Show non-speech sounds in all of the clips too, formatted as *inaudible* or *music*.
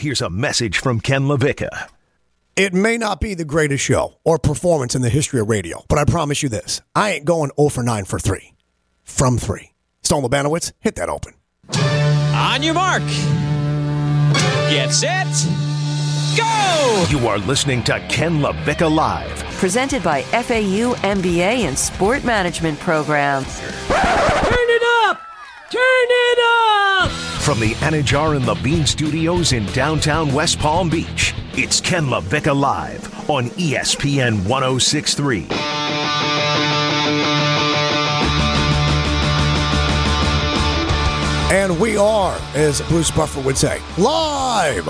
Here's a message from Ken LaVicka. It may not be the greatest show or performance in the history of radio, but I promise you this I ain't going 0 for 9 for 3. From 3. Stone Labanowitz, hit that open. On your mark. Get set. Go! You are listening to Ken LaVicka Live. Presented by FAU MBA and Sport Management Program. Turn it up! Turn it up! From the Anidjar and Levine Studios in downtown West Palm Beach, it's Ken LaVicka Live on ESPN 1063. And we are, as Bruce Buffer would say, live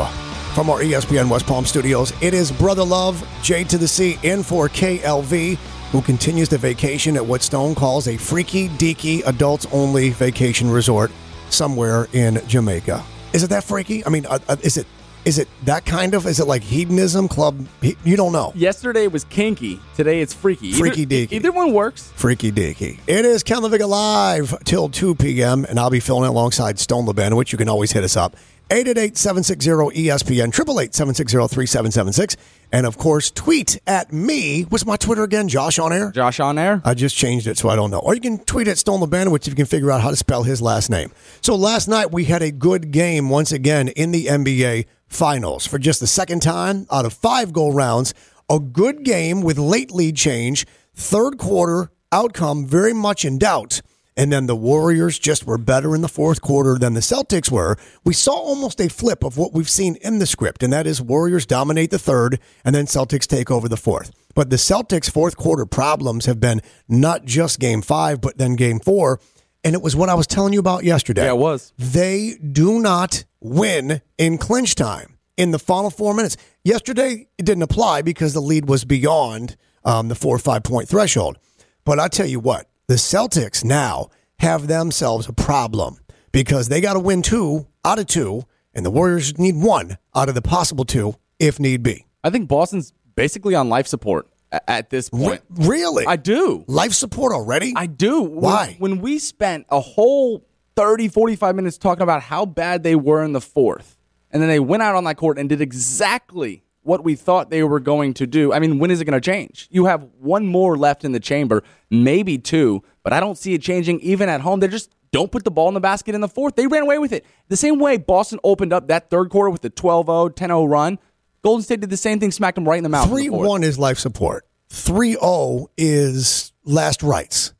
from our ESPN West Palm studios. It is Brother Love, J to the C, in for KLV, who continues to vacation at what Stone calls a freaky, deaky, adults only vacation resort somewhere in Jamaica. Is it that freaky? I mean, uh, uh, is it is it that kind of? Is it like hedonism club? He- You don't know. Yesterday was kinky. Today it's freaky. Freaky either, deaky. Either one works. Freaky deaky. It is Ken Levick live till 2 p.m., and I'll be filling in alongside Stone LeBan, which you can always hit us up. 888-760-ESPN, 888-760-3776. And, of course, tweet at me. What's my Twitter again? Josh on air? Josh on air. I just changed it, so I don't know. Or you can tweet at Stone Labanowitz if you can figure out how to spell his last name. So last night we had a good game once again in the NBA Finals for just the second time out of five goal rounds. A good game with late lead change, third quarter outcome very much in doubt. And then the Warriors just were better in the fourth quarter than the Celtics were. We saw almost a flip of what we've seen in the script, and that is Warriors dominate the third, and then Celtics take over the fourth. But the Celtics' fourth quarter problems have been not just game five, but then game four. And it was what I was telling you about yesterday. Yeah, it was. They do not win in clinch time in the final four minutes. Yesterday, it didn't apply because the lead was beyond um, the four or five point threshold. But I tell you what, the Celtics now have themselves a problem because they got to win two out of two, and the Warriors need one out of the possible two if need be. I think Boston's basically on life support at this Re- point. really? I do. Life support already? I do. When- Why? When, we spent a whole 30, 45 minutes talking about how bad they were in the fourth, and then they went out on that court and did exactly what we thought they were going to do. I mean, when is it going to change? You have one more left in the chamber, maybe two, but I don't see it changing even at home. They just don't put the ball in the basket in the fourth. They ran away with it. The same way Boston opened up that third quarter with the 12 0, 10 0 run. Golden State did the same thing, smacked them right in the mouth. in the Three fourth. one is life support. Three zero is last rites.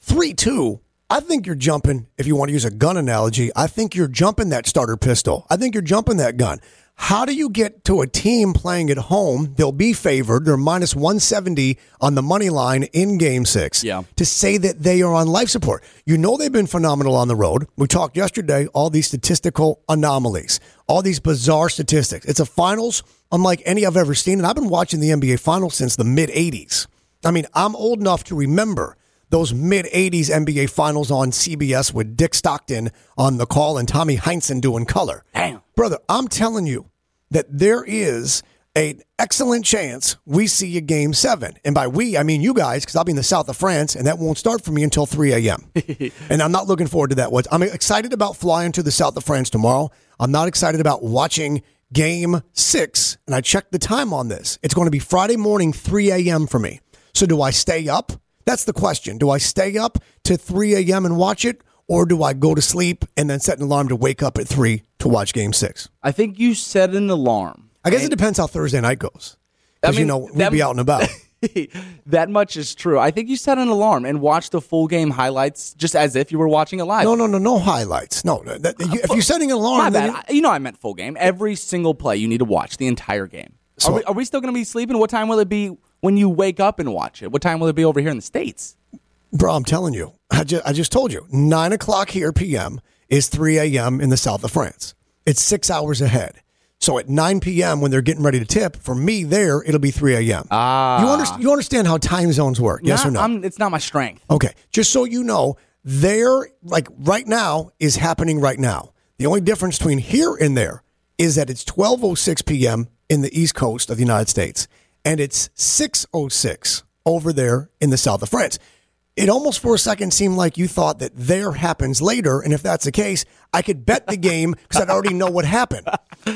Three two. I think you're jumping. If you want to use a gun analogy, I think you're jumping that starter pistol. I think you're jumping that gun. How do you get to a team playing at home? They'll be favored. They're minus 170 on the money line in game six. Yeah. To say that they are on life support. You know they've been phenomenal on the road. We talked yesterday, all these statistical anomalies, all these bizarre statistics. It's a finals unlike any I've ever seen. And I've been watching the NBA finals since the mid 80s. I mean, I'm old enough to remember those mid 80s NBA finals on CBS with Dick Stockton on the call and Tommy Heinsohn doing color. Damn. Brother, I'm telling you that there is an excellent chance we see a game seven. And by we, I mean you guys, because I'll be in the south of France, and that won't start for me until 3 a.m. *laughs* and I'm not looking forward to that. I'm excited about flying to the south of France tomorrow. I'm not excited about watching game six. And I checked the time on this. It's going to be Friday morning, 3 a.m. for me. So do I stay up? That's the question. Do I stay up to 3 a.m. and watch it? Or do I go to sleep and then set an alarm to wake up at 3 to watch game six? I think you set an alarm. I guess it depends how Thursday night goes. Because, you mean, know, we'll that- be out and about. *laughs* that much is true. I think you set an alarm and watch the full game highlights just as if you were watching it live. No, no, no, no highlights. No, that, you- if you're setting an alarm, My then bad. I- You know I meant full game. Every single play you need to watch the entire game. So- are, we, are we still going to be sleeping? What time will it be when you wake up and watch it? What time will it be over here in the states? Bro, I'm telling you, I just, I just told you, 9 o'clock here p.m. is 3 a.m. in the south of France. It's six hours ahead. So at 9 p.m. when they're getting ready to tip, for me there, it'll be 3 a.m. Ah. You, under, you understand how time zones work, yes or no? I'm- it's not my strength. Okay, just so you know, there, like right now, is happening right now. The only difference between here and there is that it's 12:06 p.m. in the East Coast of the United States, and it's 6:06 over there in the south of France. It almost for a second seemed like you thought that there happens later, and if that's the case, I could bet the game because I'd already know what happened,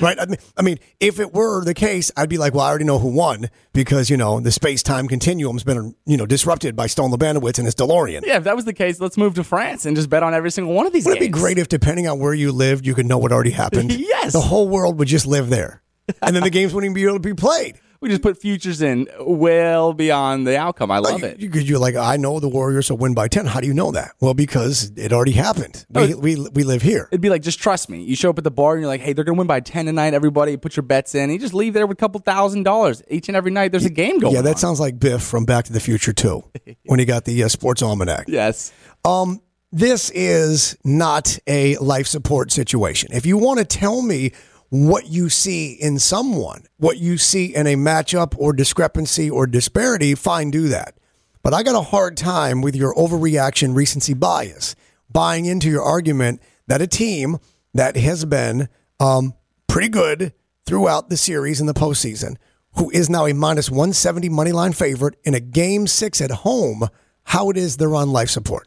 right? I mean, I mean, if it were the case, I'd be like, well, I already know who won because you know the space time continuum's been you know disrupted by Stone Labanowitz and his DeLorean. Yeah, if that was the case, let's move to France and just bet on every single one of these Wouldn't it be great if, depending on where you lived, you could know what already happened? *laughs* Yes. the whole world would just live there, and then the games wouldn't even be able to be played. We just put futures in well beyond the outcome. I love it. Because you're like, I know the Warriors will win by ten. How do you know that? Well, because it already happened. We we, we live here. It'd be like, just trust me. You show up at the bar and you're like, hey, they're going to win by 10 tonight. Everybody put your bets in. You just leave there with a couple thousand dollars. Each and every night, there's a game going Yeah, that on. sounds like Biff from Back to the Future too, *laughs* when he got the uh, sports almanac. Yes. Um, this is not a life support situation. If you want to tell me what you see in someone, what you see in a matchup or discrepancy or disparity, fine, do that. But I got a hard time with your overreaction recency bias, buying into your argument that a team that has been um, pretty good throughout the series in the postseason, who is now a minus 170 money line favorite in a game six at home, how it is they're on life support.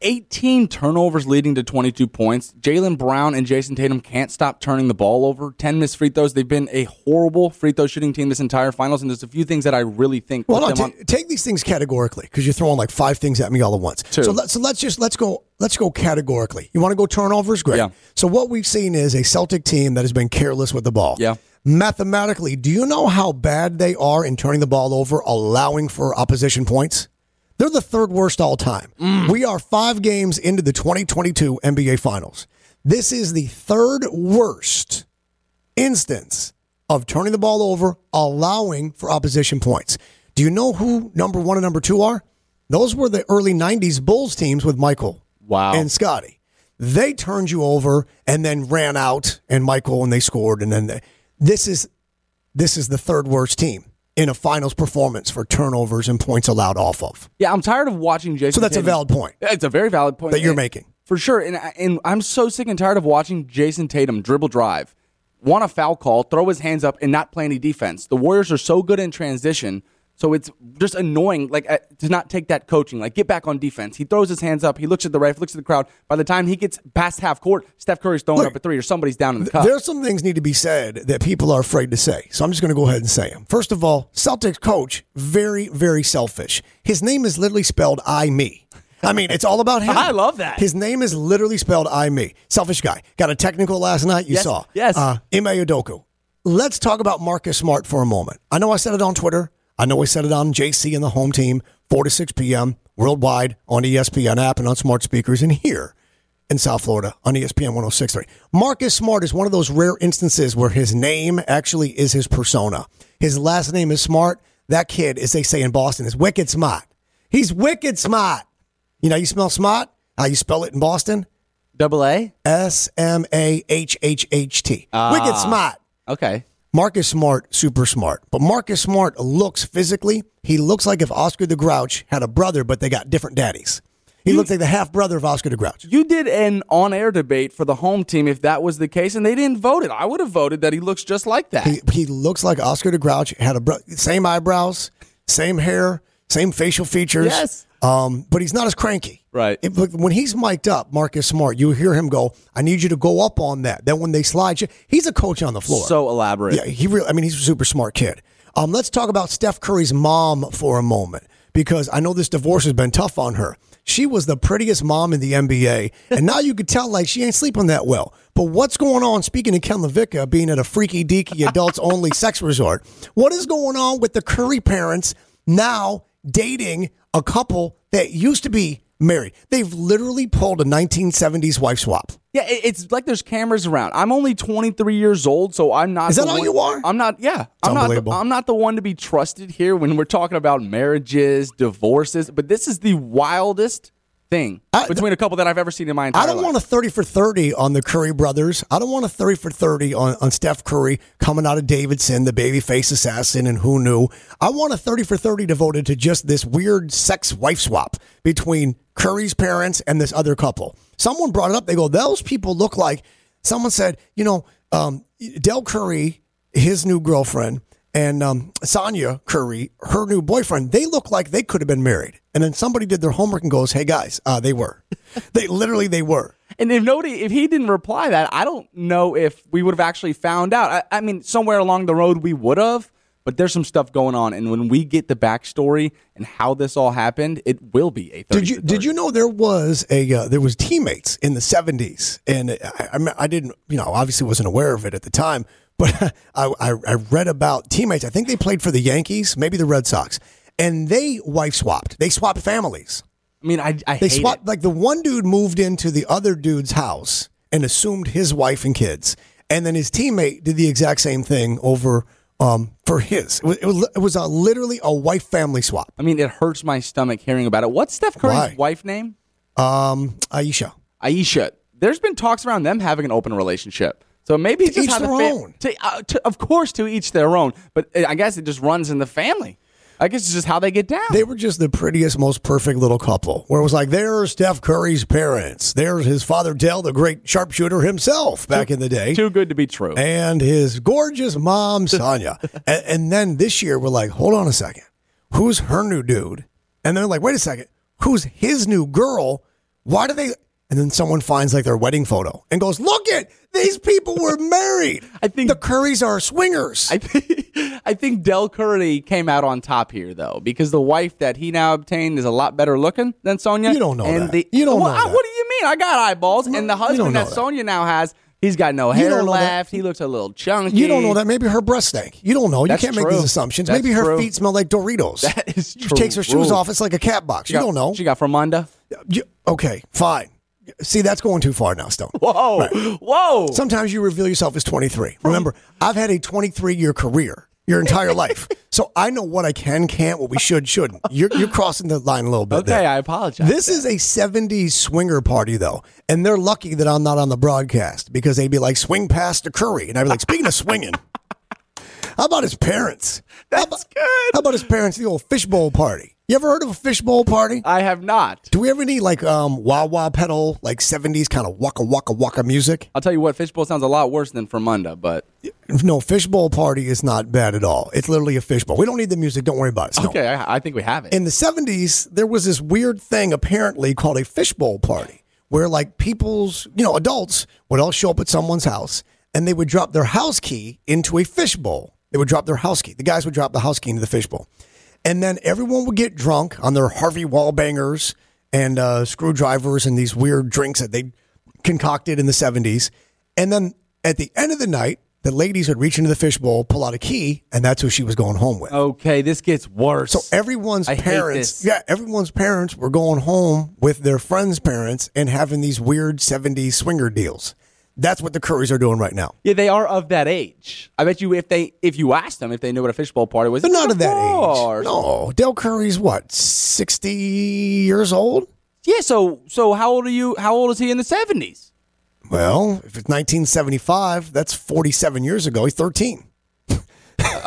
18 turnovers leading to 22 points. Jaylen Brown and Jayson Tatum can't stop turning the ball over. 10 missed free throws. They've been a horrible free throw shooting team this entire finals, and there's a few things that I really think Well, no, ta- on. take these things categorically because you're throwing like five things at me all at once. Two. So let's so let's just let's go let's go categorically. You want to go turnovers? Great. Yeah. So what we've seen is a Celtic team that has been careless with the ball. Yeah. Mathematically, do you know how bad they are in turning the ball over, allowing for opposition points? They're the third worst all time. Mm. We are five games into the 2022 NBA Finals. This is the third worst instance of turning the ball over, allowing for opposition points. Do you know who number one and number two are? Those were the early 90s Bulls teams with Michael Wow. and Scottie. They turned you over and then ran out and Michael and they scored and then they, this is this is the third worst team in a finals performance for turnovers and points allowed off of. Yeah, I'm tired of watching Jayson So that's a valid point. It's a very valid point That you're And- making. for sure. And and I'm so sick and tired of watching Jayson Tatum dribble drive, want a foul call, throw his hands up, and not play any defense. The Warriors are so good in transition, so it's just annoying. Like uh, to not take that coaching. Like get back on defense. He throws his hands up. He looks at the ref, looks at the crowd. By the time he gets past half court, Steph Curry's throwing Look, up a three, or somebody's down in the cup. There's some things need to be said that people are afraid to say. So I'm just going to go ahead and say them. First of all, Celtics coach, very, very selfish. His name is literally spelled I me. I mean, it's all about *laughs* him. I love that. His name is literally spelled I me. Selfish guy. Got a technical last night. You Yes, saw. yes. Uh, Ime Udoka. Let's talk about Marcus Smart for a moment. I know I said it on Twitter. I know we said it on JC and the home team, 4 to 6 p.m. worldwide on ESPN app and on smart speakers and here in South Florida on ESPN 1063. Marcus Smart is one of those rare instances where his name actually is his persona. His last name is Smart. That kid, as they say in Boston, is wicked smart. He's wicked smart. You know, you smell smart? How you spell it in Boston? Double A. S M A H H H T. Ah. Wicked smart. Okay. Marcus Smart, super smart. But Marcus Smart looks physically, he looks like if Oscar the Grouch had a brother, but they got different daddies. He looks like the half brother of Oscar the Grouch. You did an on-air debate for the home team if that was the case, and they didn't vote it. I would have voted that he looks just like that. He, he looks like Oscar the Grouch had a bro- same eyebrows, same hair, same facial features. Yes. Um, but he's not as cranky. Right. Look, when he's mic'd up, Marcus Smart, you hear him go, "I need you to go up on that." Then when they slide you, he's a coach on the floor. so elaborate. Yeah, he really. I mean, he's a super smart kid. Um, let's talk about Steph Curry's mom for a moment because I know this divorce has been tough on her. She was the prettiest mom in the NBA, *laughs* and now you could tell like she ain't sleeping that well. But what's going on? Speaking of Ken LaVicka being at a freaky deaky *laughs* adults only sex resort, what is going on with the Curry parents now dating a couple that used to be married? They've literally pulled a 1970s wife swap. Yeah, it's like there's cameras around. I'm only 23 years old, so I'm not. Is that all one- you are? I'm not. Yeah, I'm not. The, I'm not the one to be trusted here when we're talking about marriages, divorces. But this is the wildest thing I- between a couple that I've ever seen in my entire I don't life. want a 30 for 30 on the Curry brothers. I don't want a 30 for 30 on, on Steph Curry coming out of Davidson, the babyface assassin, and who knew. I want a 30 for 30 devoted to just this weird sex wife swap between Curry's parents and this other couple. Someone brought it up. They go, those people look like, someone said, you know, um, Dell Curry, his new girlfriend, and um, Sonya Curry, her new boyfriend, they look like they could have been married. And then somebody did their homework and goes, "Hey guys, uh, they were. *laughs* they literally they were." And if nobody, if he didn't reply that, I don't know if we would have actually found out. I, I mean, somewhere along the road we would have, but there's some stuff going on, and when we get the backstory and how this all happened, it will be a. Did you did you know there was a uh, there was teammates in the seventies, and I, I I didn't you know obviously wasn't aware of it at the time, but *laughs* I, I I read about teammates. I think they played for the Yankees, maybe the Red Sox, and they wife swapped. They swapped families. I mean, I, I They hate swapped it. like the one dude moved into the other dude's house and assumed his wife and kids, and then his teammate did the exact same thing over um for his. It was it was, it was a, literally a wife family swap. I mean, it hurts my stomach hearing about it. What's Steph Curry's Why? wife name? Um, Ayesha. Ayesha. There's been talks around them having an open relationship. So maybe To just each their fam- own. To, uh, to, of course, to each their own. But I guess it just runs in the family. I guess it's just how they get down. They were just the prettiest, most perfect little couple. Where it was like, there's Steph Curry's parents. There's his father, Dell, the great sharpshooter himself back in the day. Too good to be true. and his gorgeous mom, *laughs* Sonya. and, and then this year, we're like, hold on a second. Who's her new dude? And they're like, wait a second. Who's his new girl? Why do they? And then someone finds like their wedding photo and goes, look at These people were married. *laughs* I think- the Currys are swingers. I think *laughs* I think Dell Curry came out on top here though, because the wife that he now obtained is a lot better looking than Sonya. You don't know and that. The, You don't Well, know I- that. What do you mean? I got eyeballs, and the husband that, that. Sonya now has, he's got no hair that. left. He looks a little chunky. You don't know that. Maybe her breast stank. You don't know. That's you can't make these assumptions. That's Maybe her true. feet smell like Doritos. That is true. She takes her shoes off. It's like a cat box. She You got- don't know. She got from. You- okay, fine. See, that's going too far now, Stone. Whoa, whoa! Sometimes you reveal yourself as 23. Remember, I've had a 23 year career your entire life. *laughs* So I know what I can, can't, what we should, shouldn't. You're, you're crossing the line a little bit. Okay, there. I apologize. This is a 70s swinger party, though. And they're lucky that I'm not on the broadcast because they'd be like, swing past to Curry. And I'd be like, speaking of swinging, how about his parents? How That's about, good. How about his parents, the old fishbowl party? You ever heard of a fishbowl party? I have not. Do we ever need like um wah wah pedal, like 70s kind of waka waka waka music? I'll tell you what, fishbowl sounds a lot worse than Fermunda, but No, fishbowl party is not bad at all. It's literally a fishbowl. We don't need the music. Don't worry about it. Snow. okay, I, I think we have it. In the 70s, there was this weird thing apparently called a fishbowl party where like people's, you know, adults would all show up at someone's house and they would drop their house key into a fishbowl. They would drop their house key. The guys would drop the house key into the fishbowl. And then everyone would get drunk on their Harvey Wallbangers and uh, screwdrivers and these weird drinks that they concocted in the 70s. And then at the end of the night, the ladies would reach into the fishbowl, pull out a key, and that's who she was going home with. okay, this gets worse. So everyone's I hate parents, this. yeah, everyone's parents were going home with their friends' parents and having these weird 70s swinger deals. That's what the Currys are doing right now. Yeah, they are of that age. I bet you if they if you asked them if they knew what a fishbowl party was, They're not of that age. No, Dell Curry's what, 60 years old? Yeah, so so how old are you? How old is he in the seventies? Well, if it's 1975, that's 47 years ago. He's 13.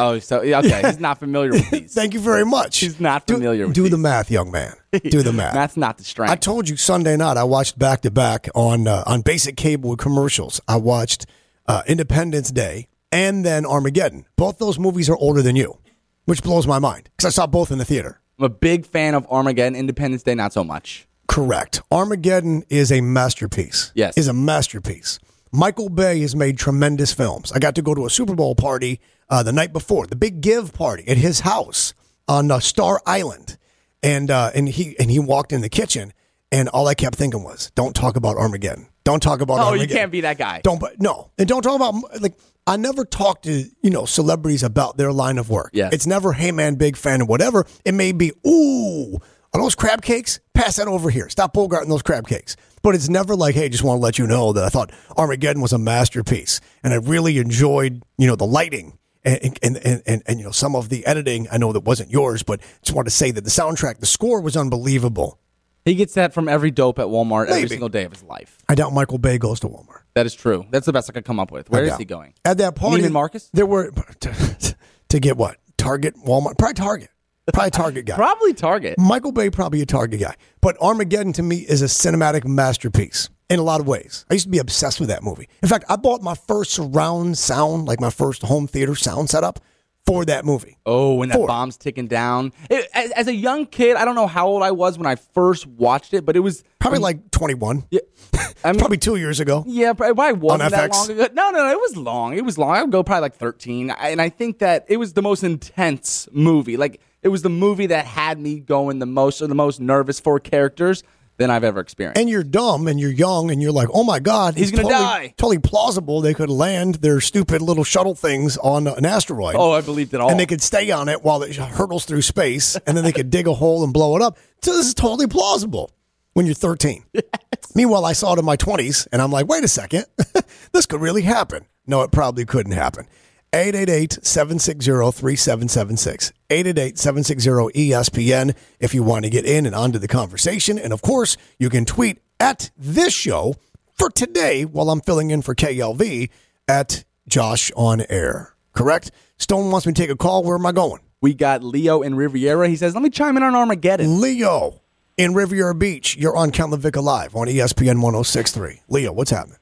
Oh, so yeah, okay, he's not familiar with *laughs* these. Thank you very much. He's not Do- familiar with Do, the these. math, young man. Do the *laughs* math. That's not the strength. I told you Sunday night I watched back to back on uh, on basic cable with commercials. I watched uh, Independence Day and then Armageddon. Both those movies are older than you, which blows my mind because I saw both in the theater. I'm a big fan of Armageddon. Independence Day, not so much. Correct. Armageddon is a masterpiece. Yes. Is a masterpiece. Michael Bay has made tremendous films. I got to go to a Super Bowl party uh, the night before, the big give party at his house on uh, Star Island. And uh, and he and he walked in the kitchen and all I kept thinking was, don't talk about Armageddon. Don't talk about Oh, Armageddon. you can't be that guy. Don't but no. And don't talk about like I never talk to, you know, celebrities about their line of work. Yeah, It's never, hey man, big fan of whatever. It may be, ooh, are those crab cakes? Pass that over here. Stop bogarting those crab cakes. But it's never like, hey, just want to let you know that I thought Armageddon was a masterpiece. And I really enjoyed, you know, the lighting and and, and, and, and you know, some of the editing. I know that wasn't yours, but just want to say that the soundtrack, the score was unbelievable. He gets that from every dope at Walmart every single day of his life. I doubt Michael Bay goes to Walmart. That is true. That's the best I could come up with. Where is he going? At that party, Neiman Marcus? There were *laughs* to, to get what Target, Walmart, probably Target, probably Target guy. Probably Target. Michael Bay probably a Target guy, but Armageddon to me is a cinematic masterpiece in a lot of ways. I used to be obsessed with that movie. In fact, I bought my first surround sound, like my first home theater sound setup, for that movie. Oh, when that Four. bomb's ticking down. It, as, as a young kid, I don't know how old I was when I first watched it, but it was Probably like 21. yeah, *laughs* I mean, Probably two years ago. Yeah, probably wasn't that FX? long ago. No, no, no, it was long. It was long. I would go probably like 13. And I think that it was the most intense movie. Like, it was the movie that had me going the most or the most nervous for characters than I've ever experienced. And you're dumb and you're young and you're like, oh my God, He's gonna totally, die. Totally plausible they could land their stupid little shuttle things on an asteroid. oh, I believed it all. and they could stay on it while it hurtles through space, and then they could dig a hole and blow it up. So this is totally plausible when you're 13. *laughs* Meanwhile, I saw it in my 20s, and I'm like, wait a second, *laughs* this could really happen. No, it probably couldn't happen. 888-760-3776. 888-760-ESPN if you want to get in and onto the conversation. And of course, you can tweet at this show for today while I'm filling in for KLV at Josh on Air. Correct? Stone wants me to take a call. Where am I going? we got Leo in Riviera. He says, let me chime in on Armageddon. Leo in Riviera Beach. You're on Count LaVicka Live on ESPN 1063. Leo, what's happening?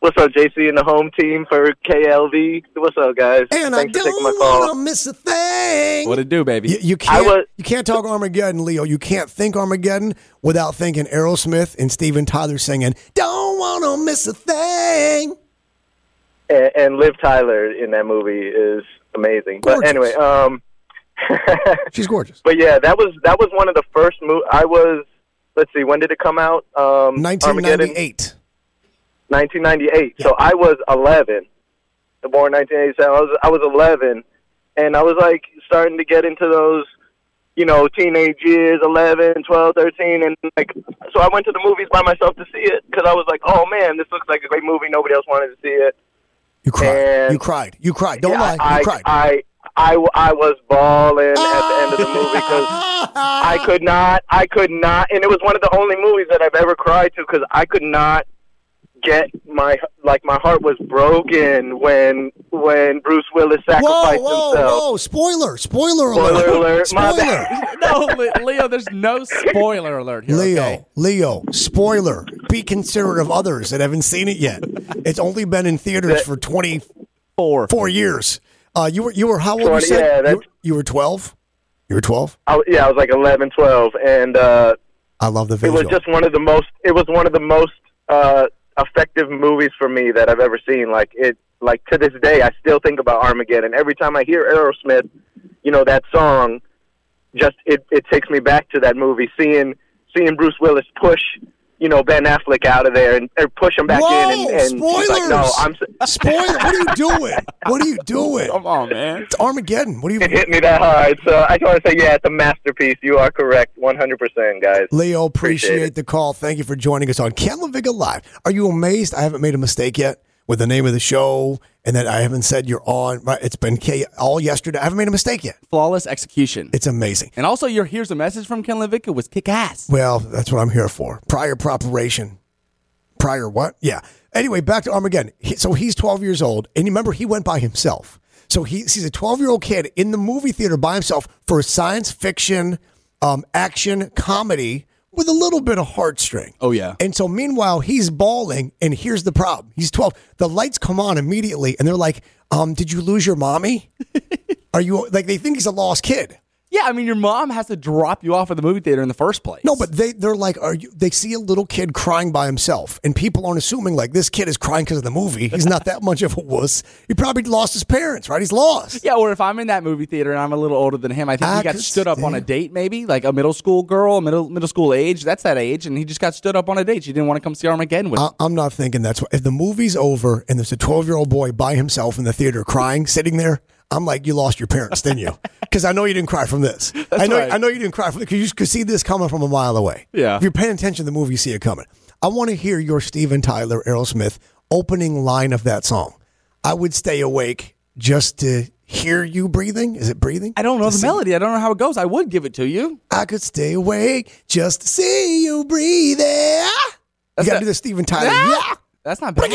What's up, JC and the home team for KLV? What's up, guys? And Thanks I for taking my don't call. want to miss a thing. What it do, baby? You, you can't. was- you can't talk Armageddon, Leo. You can't think Armageddon without thinking Aerosmith and Steven Tyler singing "Don't Want to Miss a Thing." And, and Liv Tyler in that movie is amazing. Gorgeous. But anyway, um, *laughs* She's gorgeous. but yeah, that was that was one of the first mo I was. Let's see, when did it come out? Um, Armageddon, 1998. 1998. So I was 11. Born 1987. I was I was 11, and I was like starting to get into those, you know, teenage years, 11, 12, 13, and like so I went to the movies by myself to see it because I was like, oh man, this looks like a great movie. Nobody else wanted to see it. You cried. And- you cried. You cried. Don't Yeah, lie. I, you cried. I, I, I was bawling at the end of the movie because I *laughs* could not, I could not, and it was one of the only movies that I've ever cried to because I could not get my like my heart was broken when when Bruce Willis whoa, sacrificed whoa, himself. whoa! Spoiler! Spoiler Spoiler alert! alert, *laughs* Spoiler! bad. *laughs* no, Leo, there's no spoiler alert here. Leo, okay? Leo, spoiler. Be considerate of others that haven't seen it yet. It's only been in theaters for 24 Four. years. Uh, you were you were how old? You said yeah, you, you were 12. You were 12. I, yeah, I was like 11, 12, and uh, I love the video. it was just one of the most it was one of the most uh effective movies for me that I've ever seen. Like it like to this day I still think about Armageddon. Every time I hear Aerosmith you know that song just it it takes me back to that movie. Seeing seeing Bruce Willis push you know Ben Affleck out of there and or push him back Whoa, in and, and he's like no! I'm s- Spoiler! What are you doing? What are you doing? Come on, man. It's Armageddon. What are you? it you? hit me that hard so I just want to say yeah it's a masterpiece you are correct 100% guys Leo, appreciate, Appreciate the call. Thank you for joining us on Ken LaVicka Live. Are you amazed I haven't made a mistake yet with the name of the show and that I haven't said you're on? Right, It's been K all yesterday. I haven't made a mistake yet. Flawless execution. It's amazing. and also, your here's a message from Ken LaVicka was kick ass. Well, that's what I'm here for. Prior preparation. Prior what? Yeah. Anyway, back to Armageddon. He, so he's 12 years old, and you remember he went by himself. So he, he's a 12 year old kid in the movie theater by himself for a science fiction, um, action comedy with a little bit of heartstring. Oh, yeah. And so meanwhile, he's bawling, and here's the problem: he's 12. The lights come on immediately, and they're like, um, "Did you lose your mommy? *laughs* Are you like?" They think he's a lost kid. I mean, your mom has to drop you off at the movie theater in the first place. No, but they they're like, are you? They see a little kid crying by himself, and people aren't assuming like this kid is crying because of the movie. He's not that much of a wuss. He probably lost his parents, right? He's lost. Yeah, or if I'm in that movie theater and I'm a little older than him, I think I he got stood up on a date, maybe like a middle school girl, middle middle school age. That's that age, and he just got stood up on a date. She didn't want to come see Armageddon with. I, him. I'm not thinking that's what. If the movie's over and there's a 12 year old boy by himself in the theater crying, sitting there, I'm like, you lost your parents, didn't you? *laughs* Because I know you didn't cry from this. I know. right. I know you didn't cry from because you could see this coming from a mile away. Yeah. If you're paying attention to the movie, you see it coming. I want to hear your Steven Tyler Aerosmith opening line of that song. I would stay awake just to hear you breathing. Is it breathing? I don't know To the melody. I don't know how it goes. I would give it to you. I could stay awake just to see you breathing. You got to do the Steven Tyler. Ah! Yeah. That's not bad.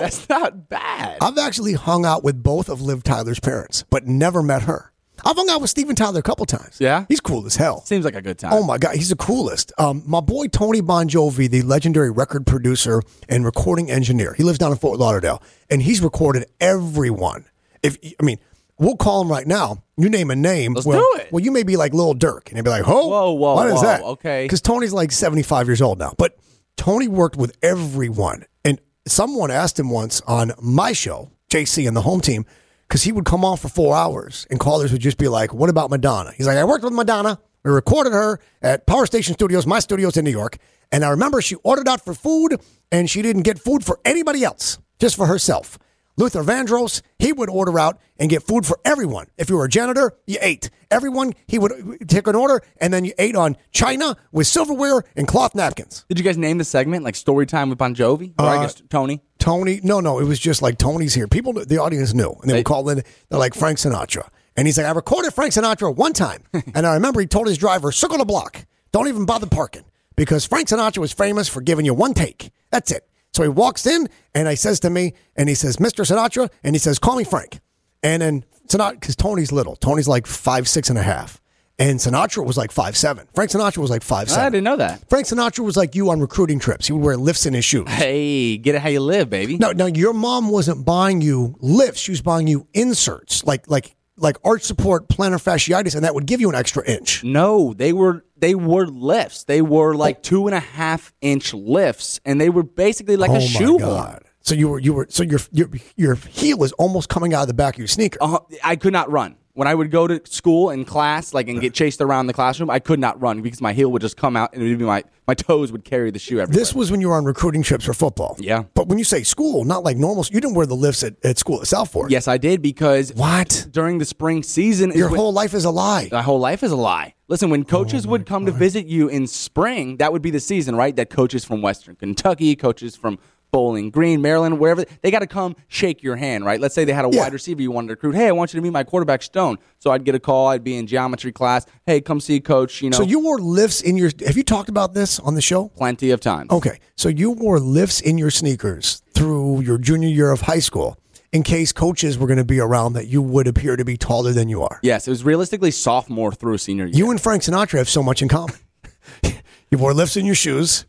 That's not bad. I've actually hung out with both of Liv Tyler's parents, but never met her. I've hung out with Steven Tyler a couple times. Yeah? He's cool as hell. Seems like a good time. Oh my God, he's the coolest. Um, my boy Tony Bongiovi, the legendary record producer and recording engineer, he lives down in Fort Lauderdale, and he's recorded everyone. If I mean, We'll call him right now. You name a name. Let's well, do it. Well, you may be like Lil Durk, and he'd be like, "Oh, Whoa, whoa, what is whoa, that?" okay. because Tony's like seventy-five years old now. But Tony worked with everyone, and someone asked him once on my show, JC and the home team, because he would come on for four hours, and callers would just be like, "What about Madonna?" He's like, "I worked with Madonna. We recorded her at Power Station Studios, my studios in New York, and I remember she ordered out for food, and she didn't get food for anybody else, just for herself." Luther Vandross, he would order out and get food for everyone. If you were a janitor, you ate. Everyone, he would take an order and then you ate on china with silverware and cloth napkins. Did you guys name the segment like Story Time with Bon Jovi? Or I Uh, guess Tony? Tony, no, no, it was just like Tony's here. People, the audience knew, and they, They- would call in. They're like Frank Sinatra, and he's like, I recorded Frank Sinatra one time, *laughs* and I remember he told his driver, "Circle the block, don't even bother parking," because Frank Sinatra was famous for giving you one take. That's it. So he walks in, and he says to me, and he says, "Mr. Sinatra," and he says, "Call me Frank." And then Sinatra, because Tony's little, Tony's like five, six and a half, and Sinatra was like five, seven. Frank Sinatra was like five, seven. I didn't know that. Frank Sinatra was like you on recruiting trips. He would wear lifts in his shoes. Hey, get it how you live, baby. No, no, your mom wasn't buying you lifts. She was buying you inserts, like like like arch support plantar fasciitis, and that would give you an extra inch. No, they were they were lifts. They were like two and a half inch lifts, and they were basically like oh a my shoehorn. god! So you were you were so your your your heel was almost coming out of the back of your sneaker. Uh, I could not run when I would go to school and class, like and get chased around the classroom. I could not run because my heel would just come out, and it would be my my toes would carry the shoe everywhere. This was when you were on recruiting trips for football. Yeah. But when you say school, not like normal, you didn't wear the lifts at, at school at South Fork. yes, I did because What? during the spring season, Your when- whole life is a lie. My whole life is a lie. Listen, when coaches oh would come to visit you in spring, that would be the season, right? That coaches from Western Kentucky, coaches from Bowling Green, Maryland, wherever, they got to come shake your hand, right? Let's say they had a Yeah. wide receiver you wanted to recruit. Hey, I want you to meet my quarterback Stone. So I'd get a call. I'd be in geometry class. Hey, come see coach. You know, So you wore lifts in your. Have you talked about this on the show? plenty of times. Okay, so you wore lifts in your sneakers through your junior year of high school in case coaches were going to be around that you would appear to be taller than you are. Yes, it was realistically sophomore through senior year. You and Frank Sinatra have so much in common. *laughs* you wore lifts in your shoes,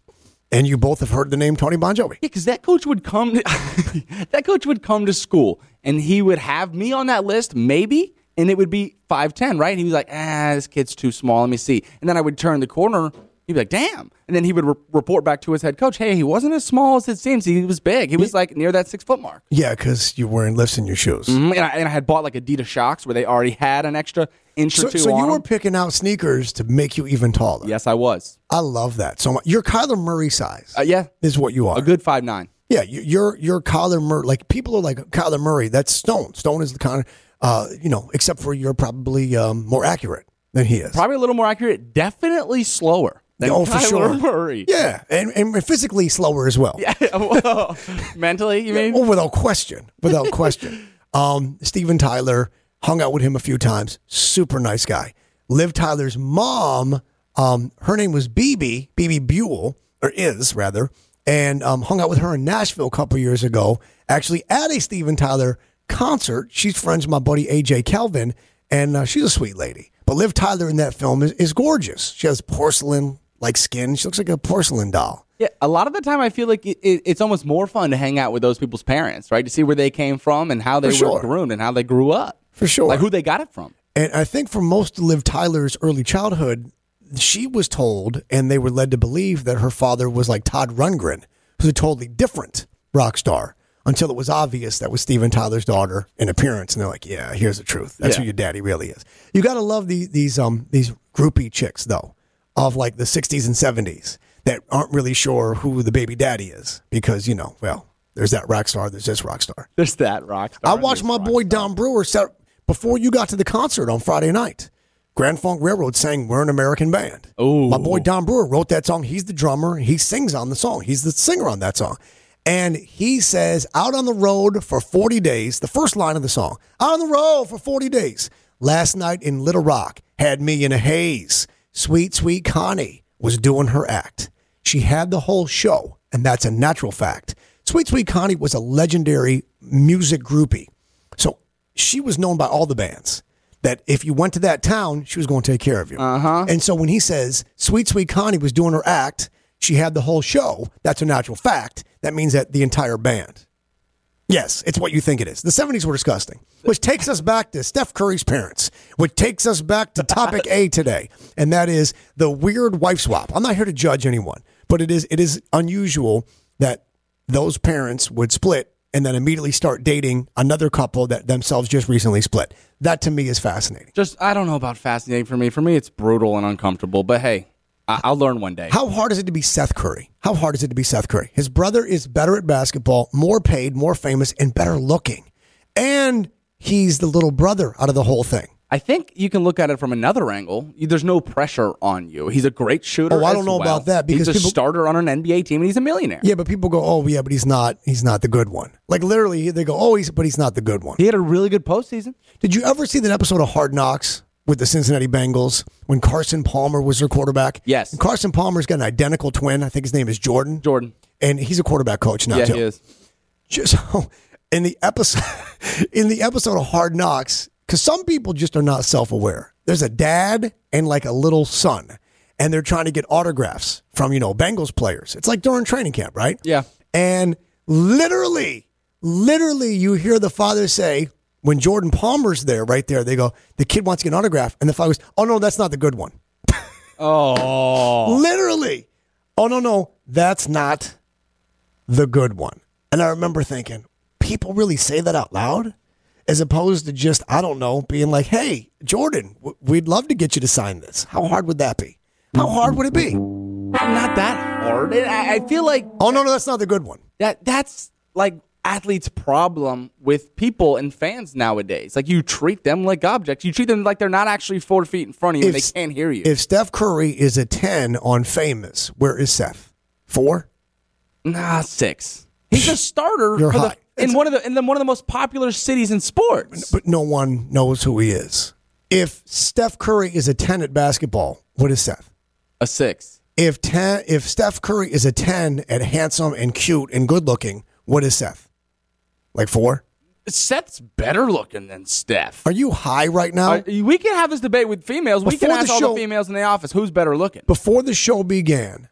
and you both have heard the name Tony Bongiovi. Yeah, because that coach would come. To, *laughs* that coach would come to school, and he would have me on that list, maybe, and it would be five ten, right? And he was like, "Ah, this kid's too small. Let me see." And then I would turn the corner. He'd be like, "Damn!" And then he would re- report back to his head coach, "Hey, he wasn't as small as it seems. He was big. He was like near that six foot mark." Yeah, because you're wearing lifts in your shoes. Mm, And I, and I had bought like Adidas shocks where they already had an extra inch So, or two so on you were them. picking out sneakers to make you even taller. Yes, I was. I love that so much. You're Kyler Murray size. Uh, yeah, is what you are. a good five nine. Yeah, you- you're you're Kyler Murray. Like people are like Kyler Murray. That's Stone. Stone is the kind of uh, you know, except for you're probably um, more accurate than he is. Probably a little more accurate. Definitely slower. Than Oh, for Kyler sure. Murray. Yeah, and, and physically slower as well. Yeah, *laughs* Well, mentally, you mean? Oh, without question, without *laughs* question. Um, Steven Tyler hung out with him a few times. Super nice guy. Liv Tyler's mom, um, her name was Bebe, Bebe Buell, or is rather, and um, hung out with her in Nashville a couple years ago. Actually, at a Steven Tyler concert. She's friends with my buddy AJ Kelvin, and uh, she's a sweet lady. But Liv Tyler in that film is, is gorgeous. She has porcelain like skin. She looks like a porcelain doll. Yeah, a lot of the time I feel like it, it, it's almost more fun to hang out with those people's parents, right? To see where they came from and how they For were sure. groomed and how they grew up. For sure. Like who they got it from. And I think for most of Liv Tyler's early childhood, she was told, and they were led to believe that her father was like Todd Rundgren, who's a totally different rock star. Until it was obvious that was Steven Tyler's daughter in appearance, and they're like, "Yeah, here's the truth. That's Yeah. who your daddy really is." You got to love the, these um these groupie chicks though, of like the '60s and '70s that aren't really sure who the baby daddy is because you know, well, there's that rock star, there's this rock star. There's that rock star. I watched my boy Don Brewer set before you got to the concert on Friday night. Grand Funk Railroad sang "We're an American Band." Ooh. my boy Don Brewer wrote that song. He's the drummer. He sings on the song. He's the singer on that song. And he says, "Out on the road for 40 days." The first line of the song, "Out on the road for 40 days." Last night in Little Rock had me in a haze. Sweet, sweet Connie was doing her act. She had the whole show, and that's a natural fact. Sweet, sweet Connie was a legendary music groupie. So she was known by all the bands that if you went to that town, she was going to take care of you. Uh-huh. And so when he says Sweet Sweet Connie was doing her act, she had the whole show, that's a natural fact. That means that the entire band. Yes, it's what you think it is. The 70s were disgusting, which takes us back to Steph Curry's parents, which takes us back to topic A today, and that is the weird wife swap. I'm not here to judge anyone, but it is it is unusual that those parents would split and then immediately start dating another couple that themselves just recently split. That to me is fascinating. Just I don't know about fascinating for me. For me, it's brutal and uncomfortable. But hey, I- I'll learn one day. How hard is it to be Seth Curry? How hard is it to be Seth Curry? His brother is better at basketball, more paid, more famous, and better looking. And he's the little brother out of the whole thing. I think you can look at it from another angle. There's no pressure on you. He's a great shooter. Oh, I don't know well. about that because he's a people- starter on an NBA team and he's a millionaire. Yeah, but people go, "Oh, yeah, but he's not. He's not the good one." Like literally, they go, "Oh, he's but he's not the good one." He had a really good postseason. Did you ever see that episode of Hard Knocks with the Cincinnati Bengals when Carson Palmer was their quarterback? Yes. And Carson Palmer's got an identical twin. I think his name is Jordan. Jordan. and he's a quarterback coach now yeah, too. he is. just *laughs* so in the episode *laughs* in the episode of Hard Knocks, because some people just are not self aware. There's a dad and like a little son, and they're trying to get autographs from you know Bengals players. It's like during training camp, right? Yeah. And literally, literally, you hear the father say. When Jordan Palmer's there, right there, they go, the kid wants to get an autograph. And the father goes, oh, no, that's not the good one. *laughs* Oh, Literally. Oh, no, no, that's not the good one. And I remember thinking, people really say that out loud? As opposed to just, I don't know, being like, hey, Jordan, w- we'd love to get you to sign this. How hard would that be? How hard would it be? not that hard. I, I feel like Oh, no, no, that's not the good one. that that's like athletes' problem with people and fans nowadays. Like you treat them like objects. You treat them like they're not actually four feet in front of you and they can't hear you. If Steph Curry is a 10 on famous, where is Seth? Four? nah, six. He's a *laughs* starter You're for high. the, in It's- one of the in the, one of the most popular cities in sports. But no one knows who he is. If Steph Curry is a 10 at basketball, what is Seth? A six. if ten if Steph Curry is a ten at handsome and cute and good looking, what is Seth? Like four? Seth's better looking than Steph. Are you high right now? Uh, we can have this debate with females. We Before can the ask all the females in the office who's better looking. Before the show began,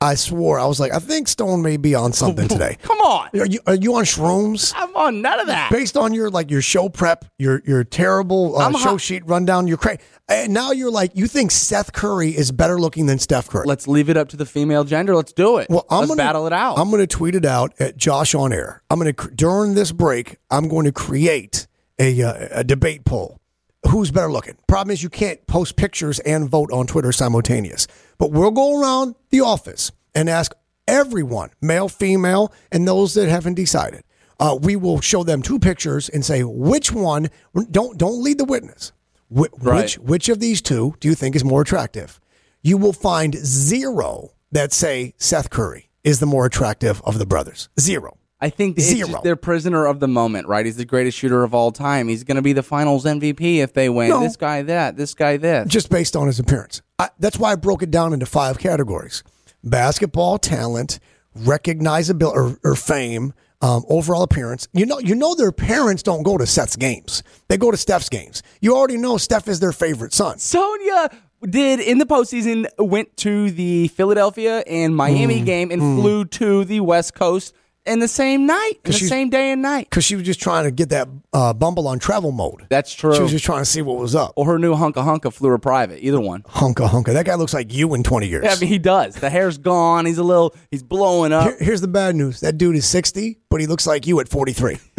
I swore I was like, I think Stone may be on something *laughs* today. Come on. Are you are you on shrooms? I'm on none of that. Based on your like your show prep, your your terrible uh, I'm show hot. sheet rundown, you're crazy. And now you're like, you think Seth Curry is better looking than Steph Curry? Let's leave it up to the female gender. Let's do it. Well, I'm Let's gonna, battle it out. I'm going to tweet it out at Josh on air. I'm going to during this break. I'm going to create a uh, a debate poll. Who's better looking? Problem is, you can't post pictures and vote on Twitter simultaneous. But we'll go around the office and ask everyone, male, female, and those that haven't decided. Uh, we will show them two pictures and say which one. Don't don't lead the witness. Wh- Right. Which which of these two do you think is more attractive? You will find zero that say Seth Curry is the more attractive of the brothers. Zero. I think Zero. they're prisoner of the moment, right? He's the greatest shooter of all time. He's going to be the Finals MVP if they win. No. This guy, that. This guy, this. just based on his appearance. I, that's why I broke it down into five categories: basketball talent, recognizability or, or fame, um, overall appearance. You know, you know their parents don't go to Seth's games; they go to Steph's games. You already know Steph is their favorite son. Sonya did in the postseason went to the Philadelphia and. Miami game and flew to the West Coast in the same night, in the same day and night. Because she was just trying to get that uh, Bumble on travel mode. That's true. She was just trying to see what was up. or her new hunka hunka flew her private. Either one. Hunka hunka. That guy looks like you in 20 years. Yeah, I mean, he does. The hair's gone. He's a little. He's blowing up. Here- here's the bad news. That dude is 60, but he looks like you at 43. *laughs* *laughs*